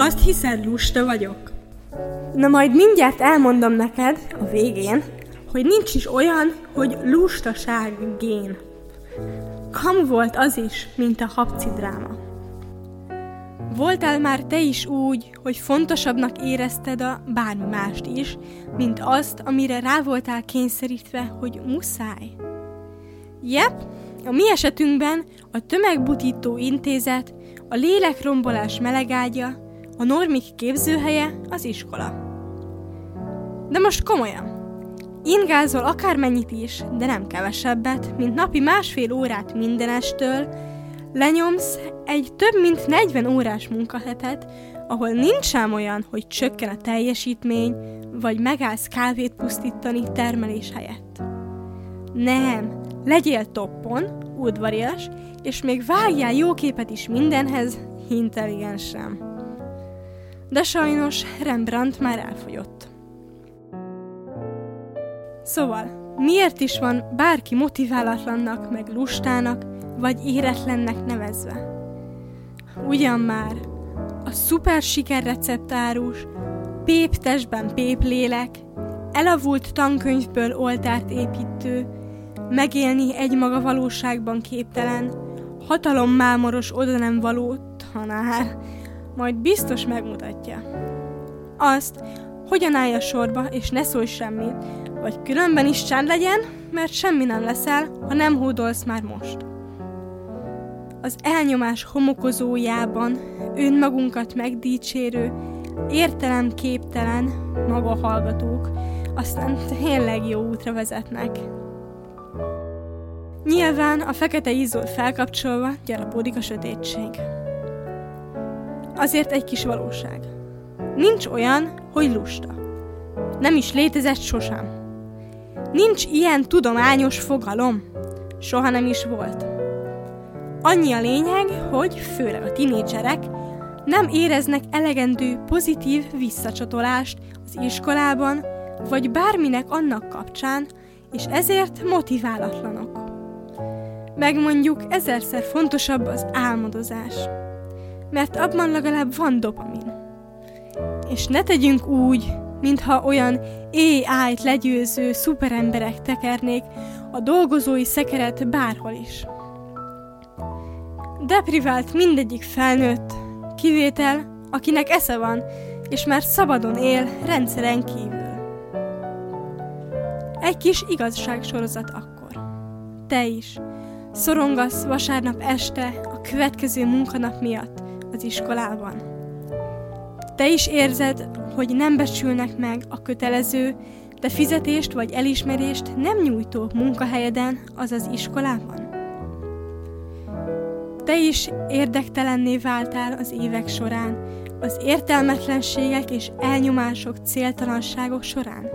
Azt hiszed, lusta vagyok? Na majd mindjárt elmondom neked a végén, hogy nincs is olyan, hogy lustaság gén. Kam volt az is, mint a habci dráma. Voltál már te is úgy, hogy fontosabbnak érezted a bármi mást is, mint azt, amire rá voltál kényszerítve, hogy muszáj? Jep, a mi esetünkben a tömegbutító intézet, a lélekrombolás melegágya, a normik képzőhelye az iskola. De most komolyan. Ingázol akármennyit is, de nem kevesebbet, mint napi másfél órát mindenestől, lenyomsz egy több mint 40 órás munkahetet, ahol nincs sem olyan, hogy csökken a teljesítmény, vagy megállsz kávét pusztítani termelés helyett. Nem, legyél toppon, udvarias, és még vágjál jó képet is mindenhez, intelligensen. De sajnos Rembrandt már elfogyott. Szóval, miért is van bárki motiválatlannak, meg lustának, vagy éretlennek nevezve? Ugyan már, a szuper sikerreceptárus, pép testben pép lélek, elavult tankönyvből oltárt építő, megélni egymaga valóságban képtelen, hatalom mámoros oda nem való tanár, majd biztos megmutatja. Azt, hogyan állj a sorba, és ne szólj semmit, vagy különben is csend legyen, mert semmi nem leszel, ha nem hódolsz már most. Az elnyomás homokozójában önmagunkat megdicsérő, értelem képtelen maga hallgatók, aztán tényleg jó útra vezetnek. Nyilván a fekete izzót felkapcsolva gyarapódik a sötétség. Azért egy kis valóság. Nincs olyan, hogy lusta. Nem is létezett sosem. Nincs ilyen tudományos fogalom. Soha nem is volt. Annyi a lényeg, hogy főleg a tinédzserek nem éreznek elegendő pozitív visszacsatolást az iskolában, vagy bárminek annak kapcsán, és ezért motiválatlanok. Meg mondjuk ezerszer fontosabb az álmodozás, mert abban legalább van dopamin. És ne tegyünk úgy, mintha olyan AI-t legyőző szuperemberek tekernék a dolgozói szekeret bárhol is. Deprivált mindegyik felnőtt, kivétel, akinek esze van, és már szabadon él rendszeren kívül. Egy kis igazságsorozat akkor. Te is. Szorongasz vasárnap este a következő munkanap miatt az iskolában. Te is érzed, hogy nem becsülnek meg a kötelező, de fizetést vagy elismerést nem nyújtó munkahelyeden, azaz iskolában? Te is érdektelenné váltál az évek során, az értelmetlenségek és elnyomások, céltalanságok során?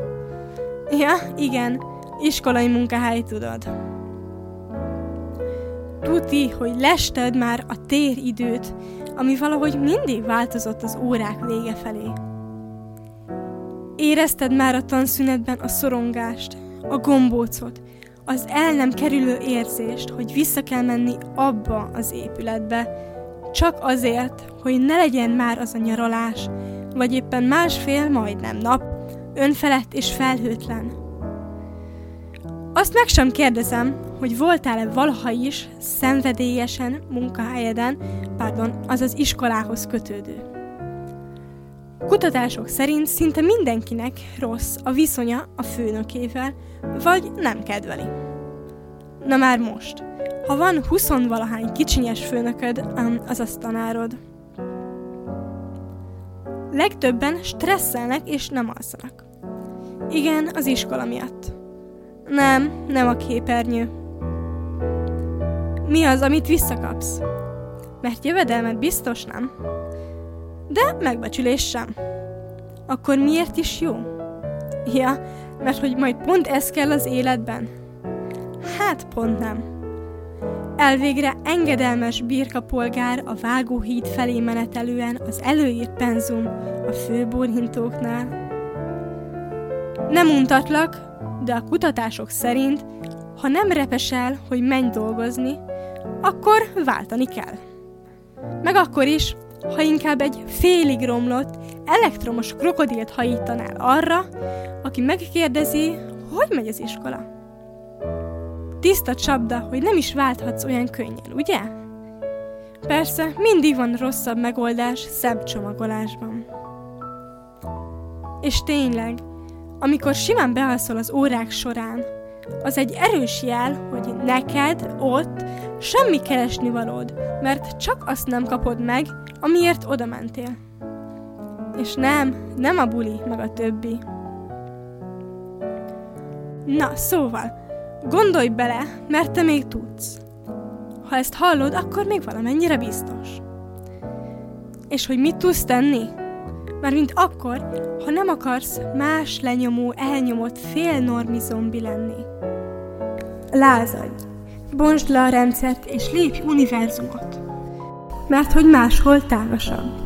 Ja, igen, iskolai munkahely tudod. Tuti, hogy lested már a téridőt, ami valahogy mindig változott az órák vége felé. Érezted már a tanszünetben a szorongást, a gombócot, az el nem kerülő érzést, hogy vissza kell menni abba az épületbe, csak azért, hogy ne legyen már az a nyaralás, vagy éppen másfél, majdnem nap, önfelett és felhőtlen. Azt meg sem kérdezem, hogy voltál-e valaha is szenvedélyesen munkahelyeden, pardon, azaz iskolához kötődő. Kutatások szerint szinte mindenkinek rossz a viszonya a főnökével, vagy nem kedveli. Na már most, ha van huszonvalahány kicsinyes főnököd, azaz tanárod. Legtöbben stresszelnek és nem alszanak. Igen, az iskola miatt. Nem, nem a képernyő. Mi az, amit visszakapsz? Mert jövedelmet biztos nem de megbecsülés sem. Akkor miért is jó? Ja, mert hogy majd pont ez kell az életben? Hát pont nem. Elvégre engedelmes birkapolgár a vágóhíd felé menetelően az előírt penzum a főborhintóknál. Nem untatlak, de a kutatások szerint, ha nem repesel, hogy menj dolgozni, akkor váltani kell. Meg akkor is, ha inkább egy félig romlott, elektromos krokodilt hajítanál arra, aki megkérdezi, hogy megy az iskola. Tiszta csapda, hogy nem is válthatsz olyan könnyen, ugye? Persze, mindig van rosszabb megoldás szebb csomagolásban. És tényleg, amikor simán bealszol az órák során, az egy erős jel, hogy neked ott semmi keresni valód, mert csak azt nem kapod meg, amiért oda mentél. És nem, nem a buli, meg a többi. Na, szóval, gondolj bele, mert te még tudsz. Ha ezt hallod, akkor még valamennyire biztos. És hogy mit tudsz tenni? Már mint akkor, ha nem akarsz más lenyomó, elnyomott félnormi zombi lenni. Lázadj! Bontsd le a rendszert és lépj univerzumot. Mert hogy máshol tágasabb.